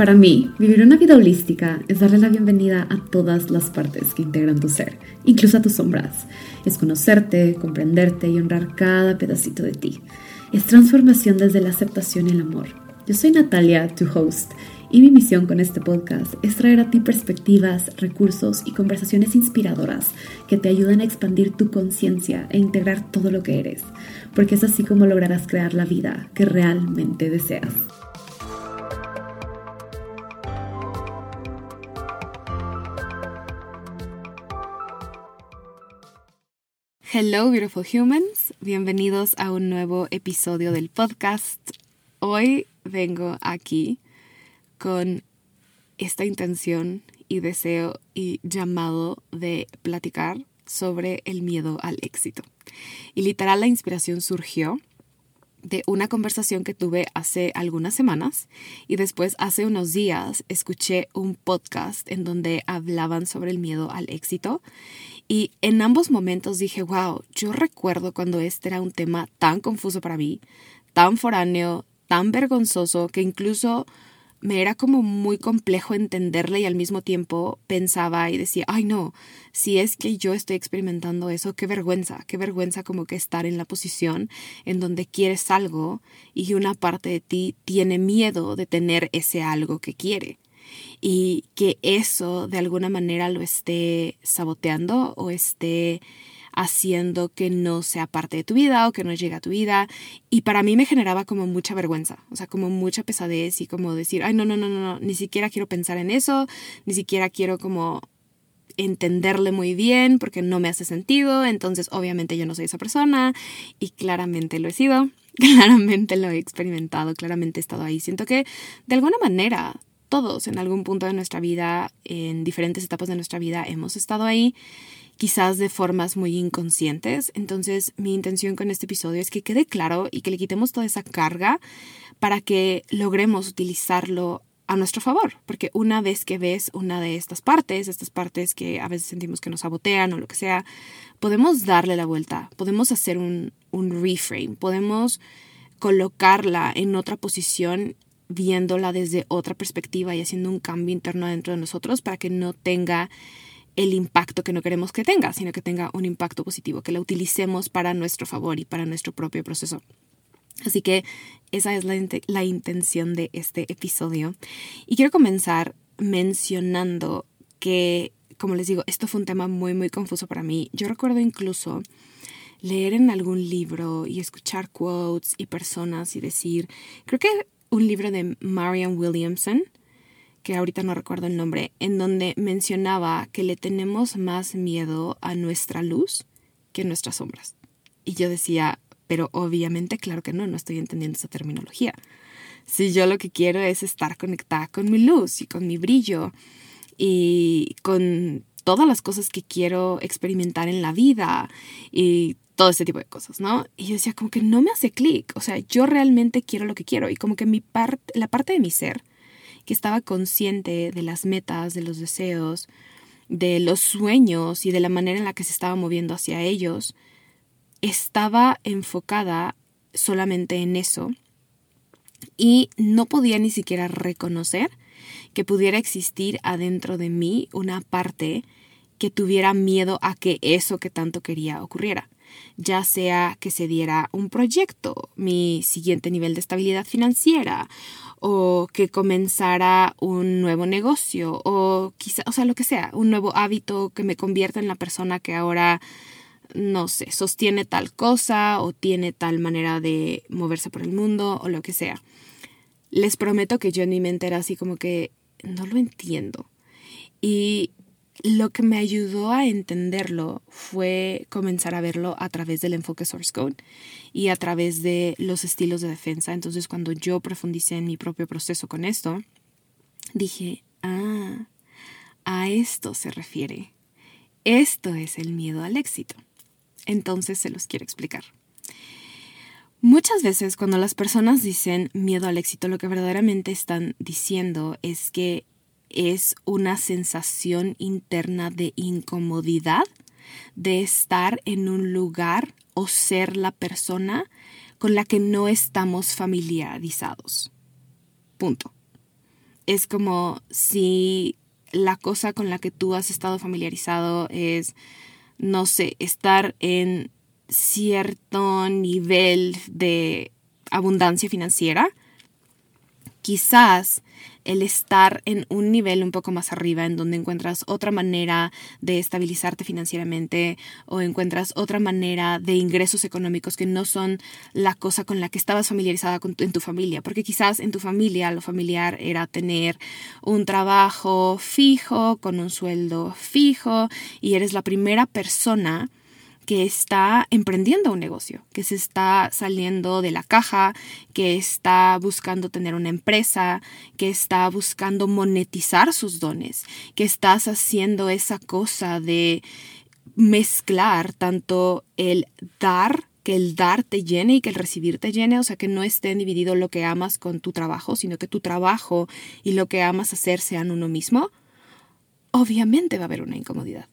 Para mí, vivir una vida holística es darle la bienvenida a todas las partes que integran tu ser, incluso a tus sombras. Es conocerte, comprenderte y honrar cada pedacito de ti. Es transformación desde la aceptación y el amor. Yo soy Natalia, tu host, y mi misión con este podcast es traer a ti perspectivas, recursos y conversaciones inspiradoras que te ayuden a expandir tu conciencia e integrar todo lo que eres, porque es así como lograrás crear la vida que realmente deseas. Hello, beautiful humans. Bienvenidos a un nuevo episodio del podcast. Hoy vengo aquí con esta intención y deseo y llamado de platicar sobre el miedo al éxito. Y literal la inspiración surgió de una conversación que tuve hace algunas semanas y después hace unos días escuché un podcast en donde hablaban sobre el miedo al éxito y en ambos momentos dije, wow, yo recuerdo cuando este era un tema tan confuso para mí, tan foráneo, tan vergonzoso, que incluso me era como muy complejo entenderle y al mismo tiempo pensaba y decía, ay no, si es que yo estoy experimentando eso, qué vergüenza, qué vergüenza como que estar en la posición en donde quieres algo y una parte de ti tiene miedo de tener ese algo que quiere y que eso de alguna manera lo esté saboteando o esté haciendo que no sea parte de tu vida o que no llegue a tu vida. Y para mí me generaba como mucha vergüenza, o sea, como mucha pesadez y como decir, ay, no, no, no, no, no, ni siquiera quiero pensar en eso, ni siquiera quiero como entenderle muy bien porque no me hace sentido, entonces obviamente yo no soy esa persona y claramente lo he sido, claramente lo he experimentado, claramente he estado ahí. Siento que de alguna manera todos en algún punto de nuestra vida, en diferentes etapas de nuestra vida, hemos estado ahí, quizás de formas muy inconscientes. Entonces, mi intención con este episodio es que quede claro y que le quitemos toda esa carga para que logremos utilizarlo a nuestro favor, porque una vez que ves una de estas partes, estas partes que a veces sentimos que nos sabotean o lo que sea, podemos darle la vuelta, podemos hacer un, un reframe, podemos colocarla en otra posición viéndola desde otra perspectiva y haciendo un cambio interno dentro de nosotros para que no tenga el impacto que no queremos que tenga, sino que tenga un impacto positivo, que la utilicemos para nuestro favor y para nuestro propio proceso. Así que esa es la, la intención de este episodio. Y quiero comenzar mencionando que, como les digo, esto fue un tema muy, muy confuso para mí. Yo recuerdo incluso leer en algún libro y escuchar quotes y personas y decir, creo que un libro de Marian Williamson, que ahorita no recuerdo el nombre, en donde mencionaba que le tenemos más miedo a nuestra luz que a nuestras sombras. Y yo decía, pero obviamente, claro que no, no estoy entendiendo esa terminología. Si yo lo que quiero es estar conectada con mi luz y con mi brillo y con todas las cosas que quiero experimentar en la vida y todo ese tipo de cosas, ¿no? Y yo decía, como que no me hace clic, o sea, yo realmente quiero lo que quiero y como que mi parte, la parte de mi ser, que estaba consciente de las metas, de los deseos, de los sueños y de la manera en la que se estaba moviendo hacia ellos, estaba enfocada solamente en eso y no podía ni siquiera reconocer que pudiera existir adentro de mí una parte que tuviera miedo a que eso que tanto quería ocurriera ya sea que se diera un proyecto, mi siguiente nivel de estabilidad financiera, o que comenzara un nuevo negocio, o quizá, o sea, lo que sea, un nuevo hábito que me convierta en la persona que ahora, no sé, sostiene tal cosa o tiene tal manera de moverse por el mundo o lo que sea. Les prometo que yo en mi mente era así como que no lo entiendo. Y lo que me ayudó a entenderlo fue comenzar a verlo a través del enfoque source code y a través de los estilos de defensa. Entonces cuando yo profundicé en mi propio proceso con esto, dije, ah, a esto se refiere. Esto es el miedo al éxito. Entonces se los quiero explicar. Muchas veces cuando las personas dicen miedo al éxito, lo que verdaderamente están diciendo es que es una sensación interna de incomodidad de estar en un lugar o ser la persona con la que no estamos familiarizados. Punto. es como si la cosa con la que tú has estado familiarizado es, no sé, estar en cierto nivel de abundancia financiera, quizás el estar en un nivel un poco más arriba, en donde encuentras otra manera de estabilizarte financieramente o encuentras otra manera de ingresos económicos que no son la cosa con la que estabas familiarizada en tu familia, porque quizás en tu familia lo familiar era tener un trabajo fijo, con un sueldo fijo, y eres la primera persona que está emprendiendo un negocio, que se está saliendo de la caja, que está buscando tener una empresa, que está buscando monetizar sus dones, que estás haciendo esa cosa de mezclar tanto el dar que el dar te llene y que el recibir te llene, o sea, que no esté dividido lo que amas con tu trabajo, sino que tu trabajo y lo que amas hacer sean uno mismo, obviamente va a haber una incomodidad,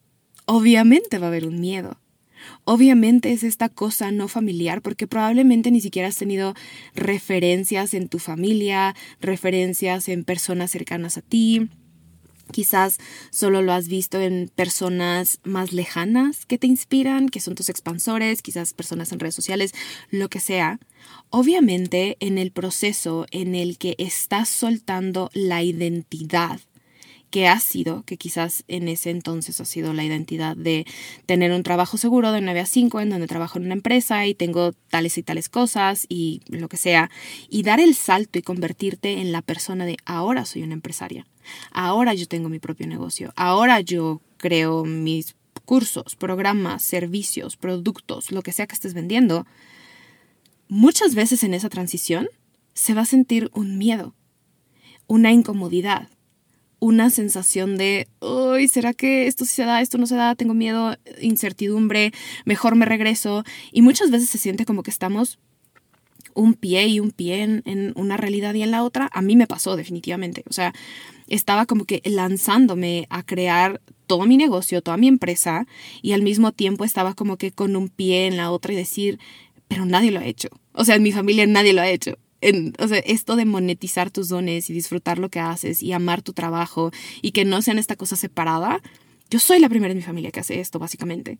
obviamente va a haber un miedo, Obviamente es esta cosa no familiar porque probablemente ni siquiera has tenido referencias en tu familia, referencias en personas cercanas a ti. Quizás solo lo has visto en personas más lejanas que te inspiran, que son tus expansores, quizás personas en redes sociales, lo que sea. Obviamente en el proceso en el que estás soltando la identidad que ha sido, que quizás en ese entonces ha sido la identidad de tener un trabajo seguro de 9 a 5 en donde trabajo en una empresa y tengo tales y tales cosas y lo que sea, y dar el salto y convertirte en la persona de ahora soy una empresaria, ahora yo tengo mi propio negocio, ahora yo creo mis cursos, programas, servicios, productos, lo que sea que estés vendiendo, muchas veces en esa transición se va a sentir un miedo, una incomodidad, una sensación de, uy, ¿será que esto sí se da, esto no se da? Tengo miedo, incertidumbre, mejor me regreso. Y muchas veces se siente como que estamos un pie y un pie en, una realidad y en la otra. A mí me pasó definitivamente. O sea, estaba como que lanzándome a crear todo mi negocio, toda mi empresa, y al mismo tiempo estaba como que con un pie en la otra y decir, pero nadie lo ha hecho. O sea, en mi familia nadie lo ha hecho esto de monetizar tus dones y disfrutar lo que haces y amar tu trabajo y que no sean esta cosa separada, yo soy la primera en mi familia que hace esto, básicamente.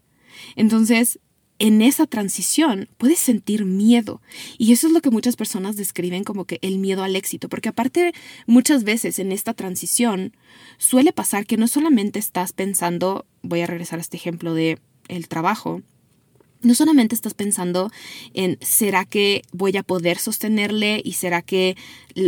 Entonces, en esa transición puedes sentir miedo. Y eso es lo que muchas personas describen como que el miedo al éxito, porque aparte muchas veces en esta transición suele pasar que no solamente estás pensando, voy a regresar a este ejemplo de el trabajo, no solamente estás pensando en será que voy a poder sostenerle y será que,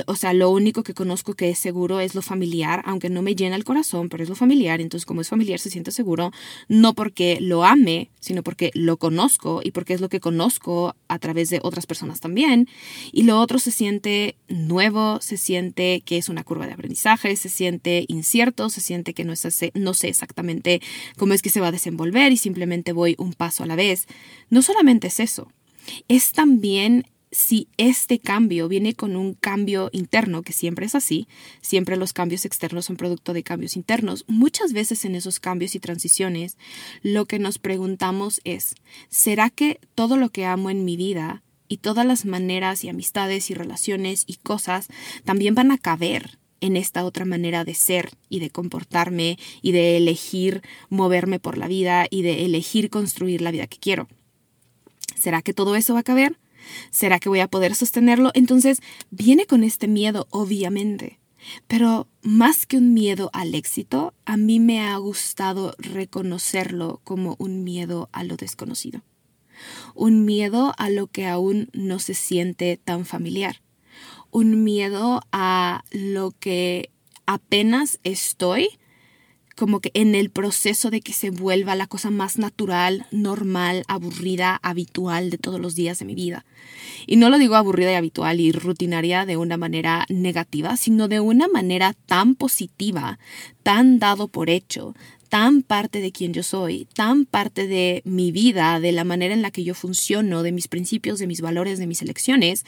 o sea, lo único que conozco que es seguro es lo familiar, aunque no me llena el corazón, pero es lo familiar, entonces como es familiar se siente seguro, no porque lo ame, sino porque lo conozco y porque es lo que conozco a través de otras personas también. Y lo otro se siente nuevo, se siente que es una curva de aprendizaje, se siente incierto, se siente que no, no sé exactamente cómo es que se va a desenvolver y simplemente voy un paso a la vez. No solamente es eso, es también si este cambio viene con un cambio interno, que siempre es así, siempre los cambios externos son producto de cambios internos, muchas veces en esos cambios y transiciones lo que nos preguntamos es, ¿será que todo lo que amo en mi vida y todas las maneras y amistades y relaciones y cosas también van a caber en esta otra manera de ser y de comportarme y de elegir moverme por la vida y de elegir construir la vida que quiero? ¿Será que todo eso va a caber? ¿Será que voy a poder sostenerlo? Entonces viene con este miedo, obviamente. Pero más que un miedo al éxito, a mí me ha gustado reconocerlo como un miedo a lo desconocido. Un miedo a lo que aún no se siente tan familiar. Un miedo a lo que apenas estoy como que en el proceso de que se vuelva la cosa más natural, normal, aburrida, habitual de todos los días de mi vida. Y no lo digo aburrida y habitual y rutinaria de una manera negativa, sino de una manera tan positiva, tan dado por hecho, tan parte de quien yo soy, tan parte de mi vida, de la manera en la que yo funciono, de mis principios, de mis valores, de mis elecciones,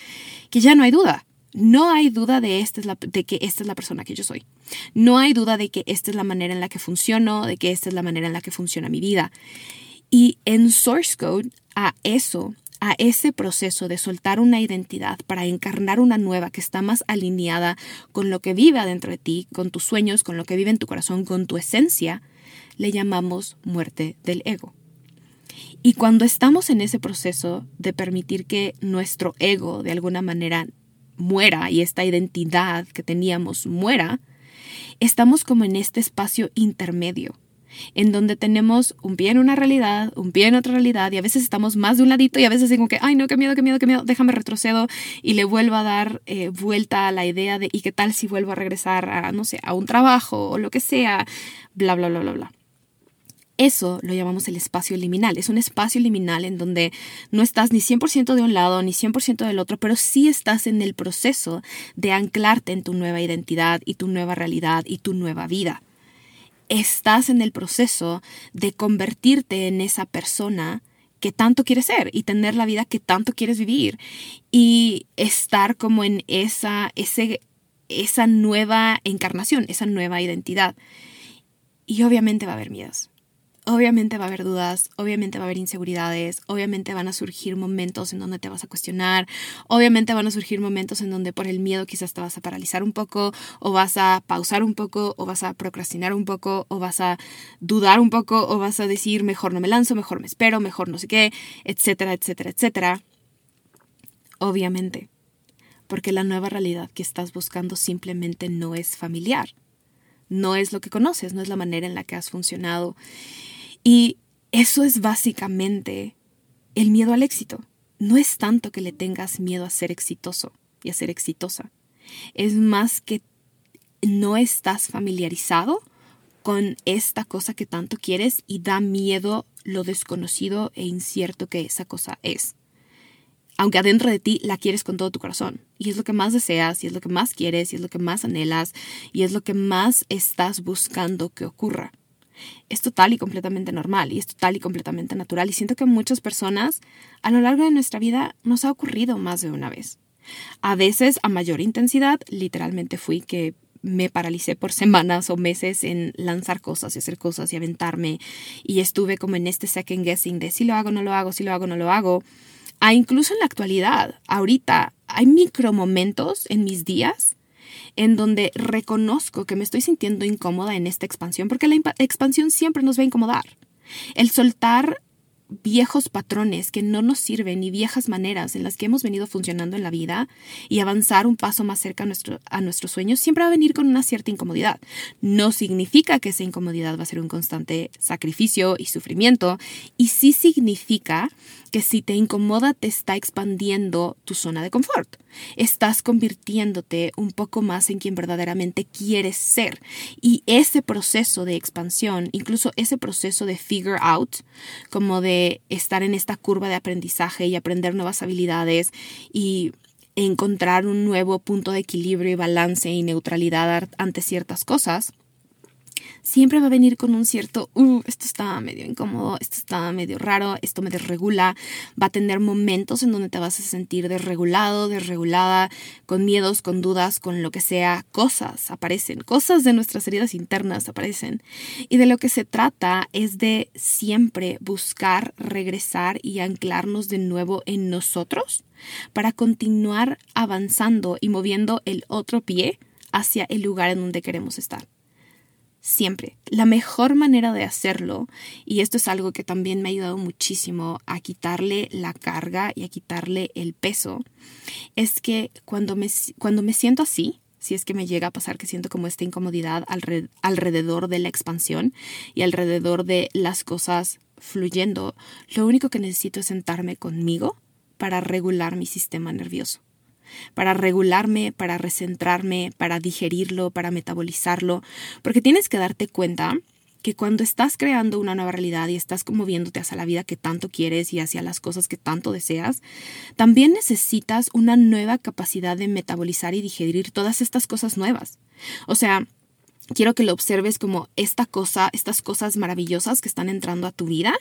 que ya no hay duda. No hay duda de, esta es la, de que esta es la persona que yo soy. No hay duda de que esta es la manera en la que funciono, de que esta es la manera en la que funciona mi vida. Y en Source Code, a eso a ese proceso de soltar una identidad para encarnar una nueva que está más alineada con lo que vive adentro de ti, con tus sueños, con lo que vive en tu corazón, con tu esencia, le llamamos muerte del ego. Y cuando estamos en ese proceso de permitir que nuestro ego de alguna manera muera y esta identidad que teníamos muera, estamos como en este espacio intermedio en donde tenemos un pie en una realidad, un pie en otra realidad, y a veces estamos más de un ladito y a veces digo que, ay, no, qué miedo, qué miedo, qué miedo, déjame retrocedo y le vuelvo a dar eh, vuelta a la idea de, ¿y qué tal si vuelvo a regresar a, no sé, a un trabajo o lo que sea? Bla, bla, bla, bla, bla. Eso lo llamamos el espacio liminal. Es un espacio liminal en donde no estás ni 100% de un lado ni 100% del otro, pero sí estás en el proceso de anclarte en tu nueva identidad y tu nueva realidad y tu nueva vida estás en el proceso de convertirte en esa persona que tanto quieres ser y tener la vida que tanto quieres vivir y estar como en esa, ese, esa nueva encarnación, esa nueva identidad. Y obviamente va a haber miedos. Obviamente va a haber dudas, obviamente va a haber inseguridades, obviamente van a surgir momentos en donde te vas a cuestionar, obviamente van a surgir momentos en donde por el miedo quizás te vas a paralizar un poco, o vas a pausar un poco, o vas a procrastinar un poco, o vas a dudar un poco, o vas a decir mejor no me lanzo, mejor me espero, mejor no sé qué, etcétera, etcétera, etcétera. Obviamente, porque la nueva realidad que estás buscando simplemente no es familiar no es lo que conoces, no es la manera en la que has funcionado. Y eso es básicamente el miedo al éxito. No es tanto que le tengas miedo a ser exitoso y a ser exitosa. Es más que no estás familiarizado con esta cosa que tanto quieres y da miedo lo desconocido e incierto que esa cosa es. Aunque adentro de ti la quieres con todo tu corazón. Y es lo que más deseas, y es lo que más quieres, y es lo que más anhelas, y es lo que más estás buscando que ocurra es total y completamente normal y es total y completamente natural. Y siento que muchas personas a lo largo de nuestra vida nos ha ocurrido más de una vez. A veces a mayor intensidad, literalmente fui que me paralicé por semanas o meses en lanzar cosas y hacer cosas y aventarme y estuve como en este second guessing de si lo hago, no lo hago, si lo hago, no lo hago. A incluso en la actualidad, ahorita, hay micro momentos en mis días en donde reconozco que me estoy sintiendo incómoda en esta expansión, porque la expansión siempre nos va a incomodar. El soltar viejos patrones que no nos sirven y viejas maneras en las que hemos venido funcionando en la vida y avanzar un paso más cerca a, nuestro, a nuestros sueños siempre va a venir con una cierta incomodidad. No significa que esa incomodidad va a ser un constante sacrificio y sufrimiento y sí significa que si te incomoda te está expandiendo tu zona de confort. Estás convirtiéndote un poco más en quien verdaderamente quieres ser. Y ese proceso de expansión, incluso ese proceso de figure out, como de estar en esta curva de aprendizaje y aprender nuevas habilidades y encontrar un nuevo punto de equilibrio y balance y neutralidad ante ciertas cosas, siempre va a venir con un cierto, uh, esto está medio incómodo, esto está medio raro, esto me desregula. Va a tener momentos en donde te vas a sentir desregulado, desregulada, con miedos, con dudas, con lo que sea. Cosas aparecen, cosas de nuestras heridas internas aparecen. Y de lo que se trata es de siempre buscar regresar y anclarnos de nuevo en nosotros para continuar avanzando y moviendo el otro pie hacia el lugar en donde queremos estar siempre. La mejor manera de hacerlo, y esto es algo que también me ha ayudado muchísimo a quitarle la carga y a quitarle el peso, es que cuando me, cuando me siento así, si es que me llega a pasar que siento como esta incomodidad alrededor de la expansión y alrededor de las cosas fluyendo, lo único que necesito es sentarme conmigo para regular mi sistema nervioso para regularme, para recentrarme, para digerirlo, para metabolizarlo, porque tienes que darte cuenta que cuando estás creando una nueva realidad y estás moviéndote hacia la vida que tanto quieres y hacia las cosas que tanto deseas, también necesitas una nueva capacidad de metabolizar y digerir todas estas cosas nuevas. O sea, quiero que lo observes como esta cosa, estas cosas maravillosas que están entrando a tu vida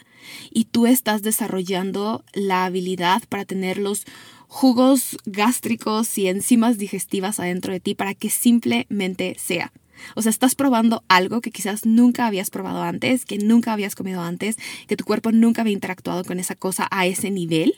y tú estás desarrollando la habilidad para tenerlos jugos gástricos y enzimas digestivas adentro de ti para que simplemente sea. O sea, estás probando algo que quizás nunca habías probado antes, que nunca habías comido antes, que tu cuerpo nunca había interactuado con esa cosa a ese nivel.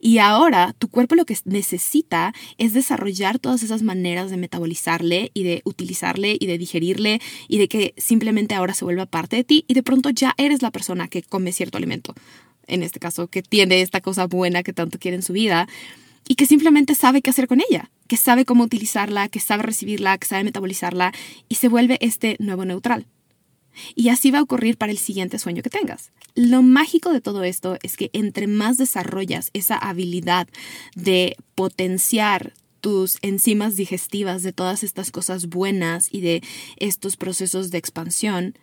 Y ahora tu cuerpo lo que necesita es desarrollar todas esas maneras de metabolizarle y de utilizarle y de digerirle y de que simplemente ahora se vuelva parte de ti y de pronto ya eres la persona que come cierto alimento. En este caso, que tiene esta cosa buena que tanto quiere en su vida y que simplemente sabe qué hacer con ella, que sabe cómo utilizarla, que sabe recibirla, que sabe metabolizarla y se vuelve este nuevo neutral. Y así va a ocurrir para el siguiente sueño que tengas. Lo mágico de todo esto es que entre más desarrollas esa habilidad de potenciar tus enzimas digestivas de todas estas cosas buenas y de estos procesos de expansión,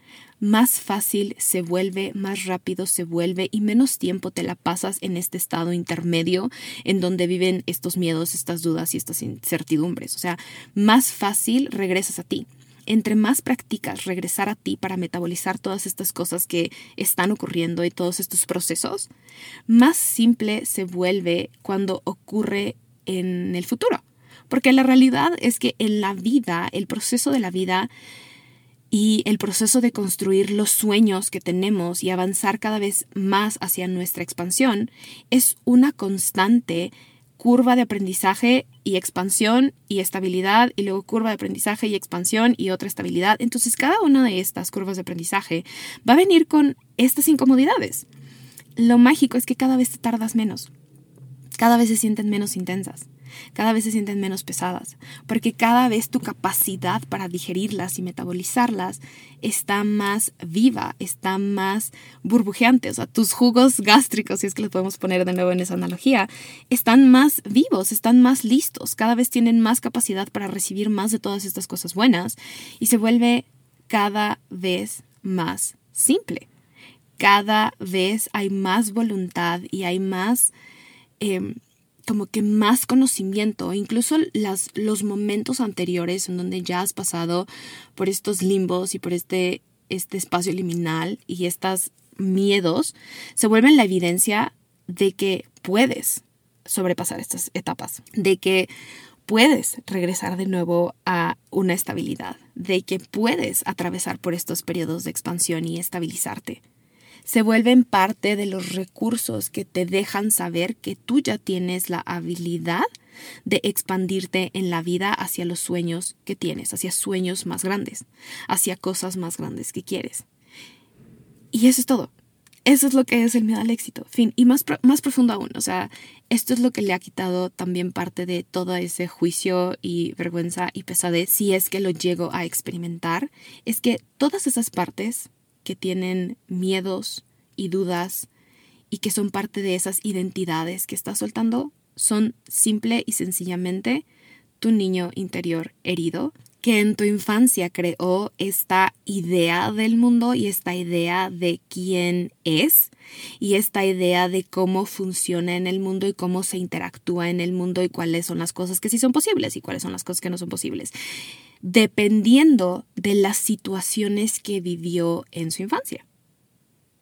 más fácil se vuelve, más rápido se vuelve y menos tiempo te la pasas en este estado intermedio en donde viven estos miedos, estas dudas y estas incertidumbres. O sea, más fácil regresas a ti entre más practicas regresar a ti para metabolizar todas estas cosas que están ocurriendo y todos estos procesos, más simple se vuelve cuando ocurre en el futuro. Porque la realidad es que en la vida, el proceso de la vida y el proceso de construir los sueños que tenemos y avanzar cada vez más hacia nuestra expansión es una constante curva de aprendizaje y expansión y estabilidad y luego curva de aprendizaje y expansión y otra estabilidad. Entonces cada una de estas curvas de aprendizaje va a venir con estas incomodidades. Lo mágico es que cada vez te tardas menos, cada vez se sienten menos intensas cada vez se sienten menos pesadas, porque cada vez tu capacidad para digerirlas y metabolizarlas está más viva, está más burbujeante, o sea, tus jugos gástricos, si es que los podemos poner de nuevo en esa analogía, están más vivos, están más listos, cada vez tienen más capacidad para recibir más de todas estas cosas buenas y se vuelve cada vez más simple. Cada vez hay más voluntad y hay más... Em, como que más conocimiento, incluso las, los momentos anteriores en donde ya has pasado por estos limbos y por este, este espacio liminal y estos miedos, se vuelven la evidencia de que puedes sobrepasar estas etapas, de que puedes regresar de nuevo a una estabilidad, de que puedes atravesar por estos periodos de expansión y estabilizarte se vuelven parte de los recursos que te dejan saber que tú ya tienes la habilidad de expandirte en la vida hacia los sueños que tienes, hacia sueños más grandes, hacia cosas más grandes que quieres. Y eso es todo. Eso es lo que es el miedo al éxito. Fin. Y más, más profundo aún. O sea, esto es lo que le ha quitado también parte de todo ese juicio y vergüenza y pesadez, si es que lo llego a experimentar, es que todas esas partes que tienen miedos y dudas y que son parte de esas identidades que estás soltando son simple y sencillamente tu niño interior herido que en tu infancia creó esta idea del mundo y esta idea de quién es y esta idea de cómo funciona en el mundo y cómo se interactúa en el mundo y cuáles son las cosas que sí son posibles y cuáles son las cosas que no son posibles dependiendo de las situaciones que vivió en su infancia.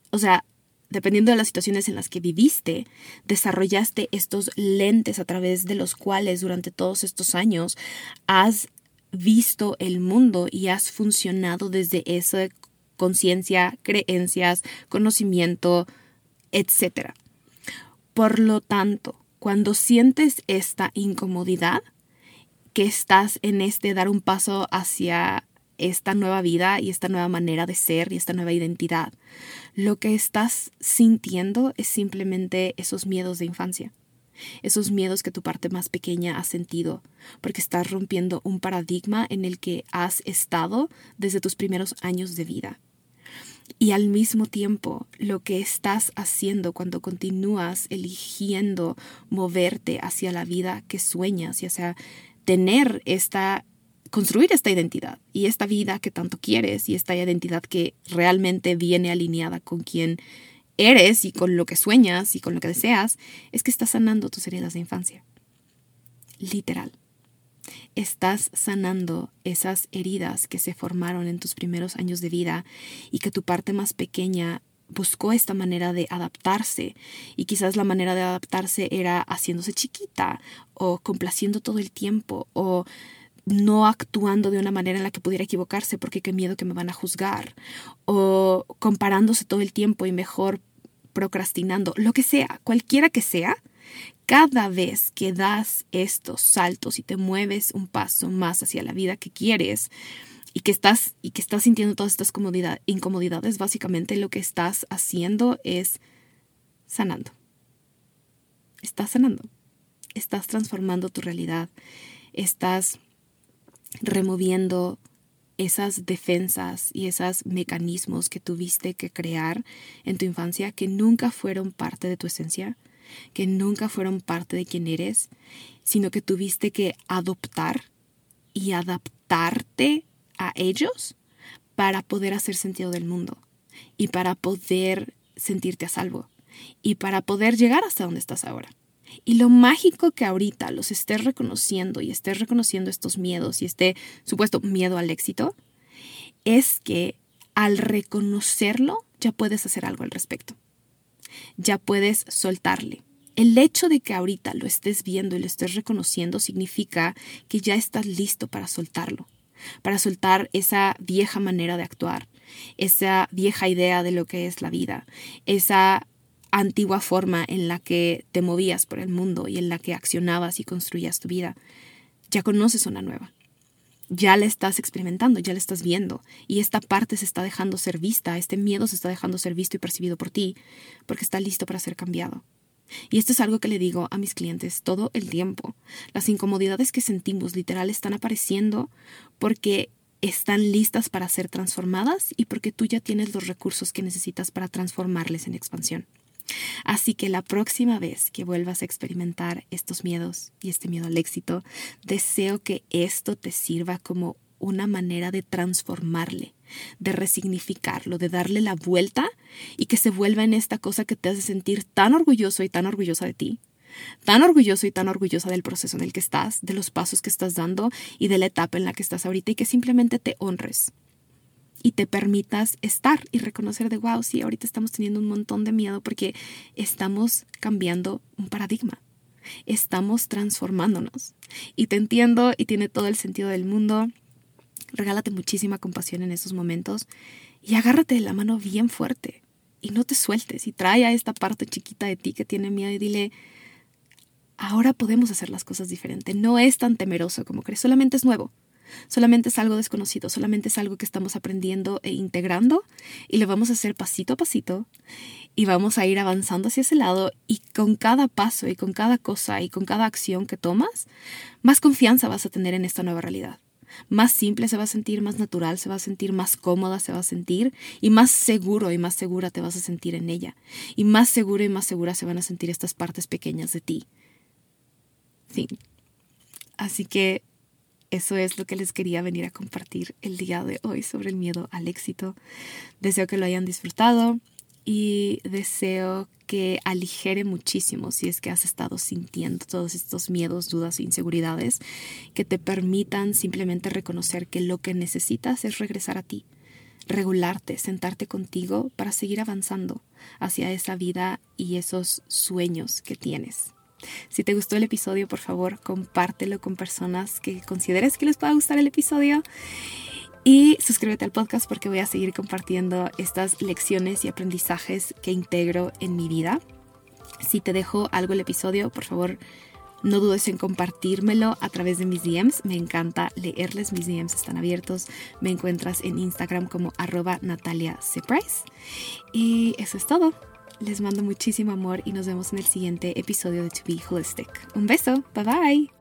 O sea, dependiendo de las situaciones en las que viviste, desarrollaste estos lentes a través de los cuales durante todos estos años has visto el mundo y has funcionado desde esa conciencia, creencias, conocimiento, etc. Por lo tanto, cuando sientes esta incomodidad, que estás en este dar un paso hacia esta nueva vida y esta nueva manera de ser y esta nueva identidad. Lo que estás sintiendo es simplemente esos miedos de infancia, esos miedos que tu parte más pequeña ha sentido, porque estás rompiendo un paradigma en el que has estado desde tus primeros años de vida. Y al mismo tiempo, lo que estás haciendo cuando continúas eligiendo moverte hacia la vida que sueñas y hacia tener esta, construir esta identidad y esta vida que tanto quieres y esta identidad que realmente viene alineada con quien eres y con lo que sueñas y con lo que deseas, es que estás sanando tus heridas de infancia. Literal. Estás sanando esas heridas que se formaron en tus primeros años de vida y que tu parte más pequeña buscó esta manera de adaptarse y quizás la manera de adaptarse era haciéndose chiquita o complaciendo todo el tiempo o no actuando de una manera en la que pudiera equivocarse porque qué miedo que me van a juzgar o comparándose todo el tiempo y mejor procrastinando, lo que sea, cualquiera que sea, cada vez que das estos saltos y te mueves un paso más hacia la vida que quieres y que estás, y que estás sintiendo todas estas incomodidades, básicamente lo que estás haciendo es sanando. Estás sanando. Estás transformando tu realidad. Estás removiendo esas defensas y esos mecanismos que tuviste que crear en tu infancia que nunca fueron parte de tu esencia, que nunca fueron parte de quien eres, sino que tuviste que adoptar y adaptarte a ellos para poder hacer sentido del mundo y para poder sentirte a salvo y para poder llegar hasta donde estás ahora. Y lo mágico que ahorita los estés reconociendo y estés reconociendo estos miedos y este supuesto miedo al éxito, es que al reconocerlo ya puedes hacer algo al respecto. Ya puedes soltarle. El hecho de que ahorita lo estés viendo y lo estés reconociendo significa que ya estás listo para soltarlo, para soltar esa vieja manera de actuar, esa vieja idea de lo que es la vida, esa antigua forma en la que te movías por el mundo y en la que accionabas y construías tu vida. Ya conoces una nueva. Ya la estás experimentando, ya la estás viendo. Y esta parte se está dejando ser vista, este miedo se está dejando ser visto y percibido por ti, porque está listo para ser cambiado. Y esto es algo que le digo a mis clientes todo el tiempo. Las incomodidades que sentimos literal están apareciendo porque están listas para ser transformadas y porque tú ya tienes los recursos que necesitas para transformarles en expansión. Así que la próxima vez que vuelvas a experimentar estos miedos y este miedo al éxito, deseo que esto te sirva como una manera de transformarle, de resignificarlo, de darle la vuelta y que se vuelva en esta cosa que te hace sentir tan orgulloso y tan orgullosa de ti, tan orgulloso y tan orgullosa del proceso en el que estás, de los pasos que estás dando y de la etapa en la que estás ahorita y que simplemente te honres y te permitas estar y reconocer de, wow, sí, ahorita estamos teniendo un montón de miedo porque estamos cambiando un paradigma, estamos transformándonos. Y te entiendo y tiene todo el sentido del mundo. Regálate muchísima compasión en esos momentos y agárrate de la mano bien fuerte y no te sueltes y trae a esta parte chiquita de ti que tiene miedo y dile, ahora podemos hacer las cosas diferente, no es tan temeroso como crees, solamente es nuevo. Solamente es algo desconocido, solamente es algo que estamos aprendiendo e integrando y lo vamos a hacer pasito a pasito y vamos a ir avanzando hacia ese lado y con cada paso y con cada cosa y con cada acción que tomas, más confianza vas a tener en esta nueva realidad. Más simple se va a sentir, más natural se va a sentir, más cómoda se va a sentir y más seguro y más segura te vas a sentir en ella. Y más seguro y más segura se van a sentir estas partes pequeñas de ti. Fin. Así que eso es lo que les quería venir a compartir el día de hoy sobre el miedo al éxito. Deseo que lo hayan disfrutado y deseo que aligere muchísimo si es que has estado sintiendo todos estos miedos, dudas e inseguridades, que te permitan simplemente reconocer que lo que necesitas es regresar a ti, regularte, sentarte contigo para seguir avanzando hacia esa vida y esos sueños que tienes. Si te gustó el episodio, por favor, compártelo con personas que consideres que les pueda gustar el episodio. Y suscríbete al podcast porque voy a seguir compartiendo estas lecciones y aprendizajes que integro en mi vida. Si te dejo algo el episodio, por favor, no dudes en compartírmelo a través de mis DMs. Me encanta leerles. Mis DMs están abiertos. Me encuentras en Instagram como arroba Natalia Y eso es todo. Les mando muchísimo amor y nos vemos en el siguiente episodio de To Be Holistic. Un beso, bye bye.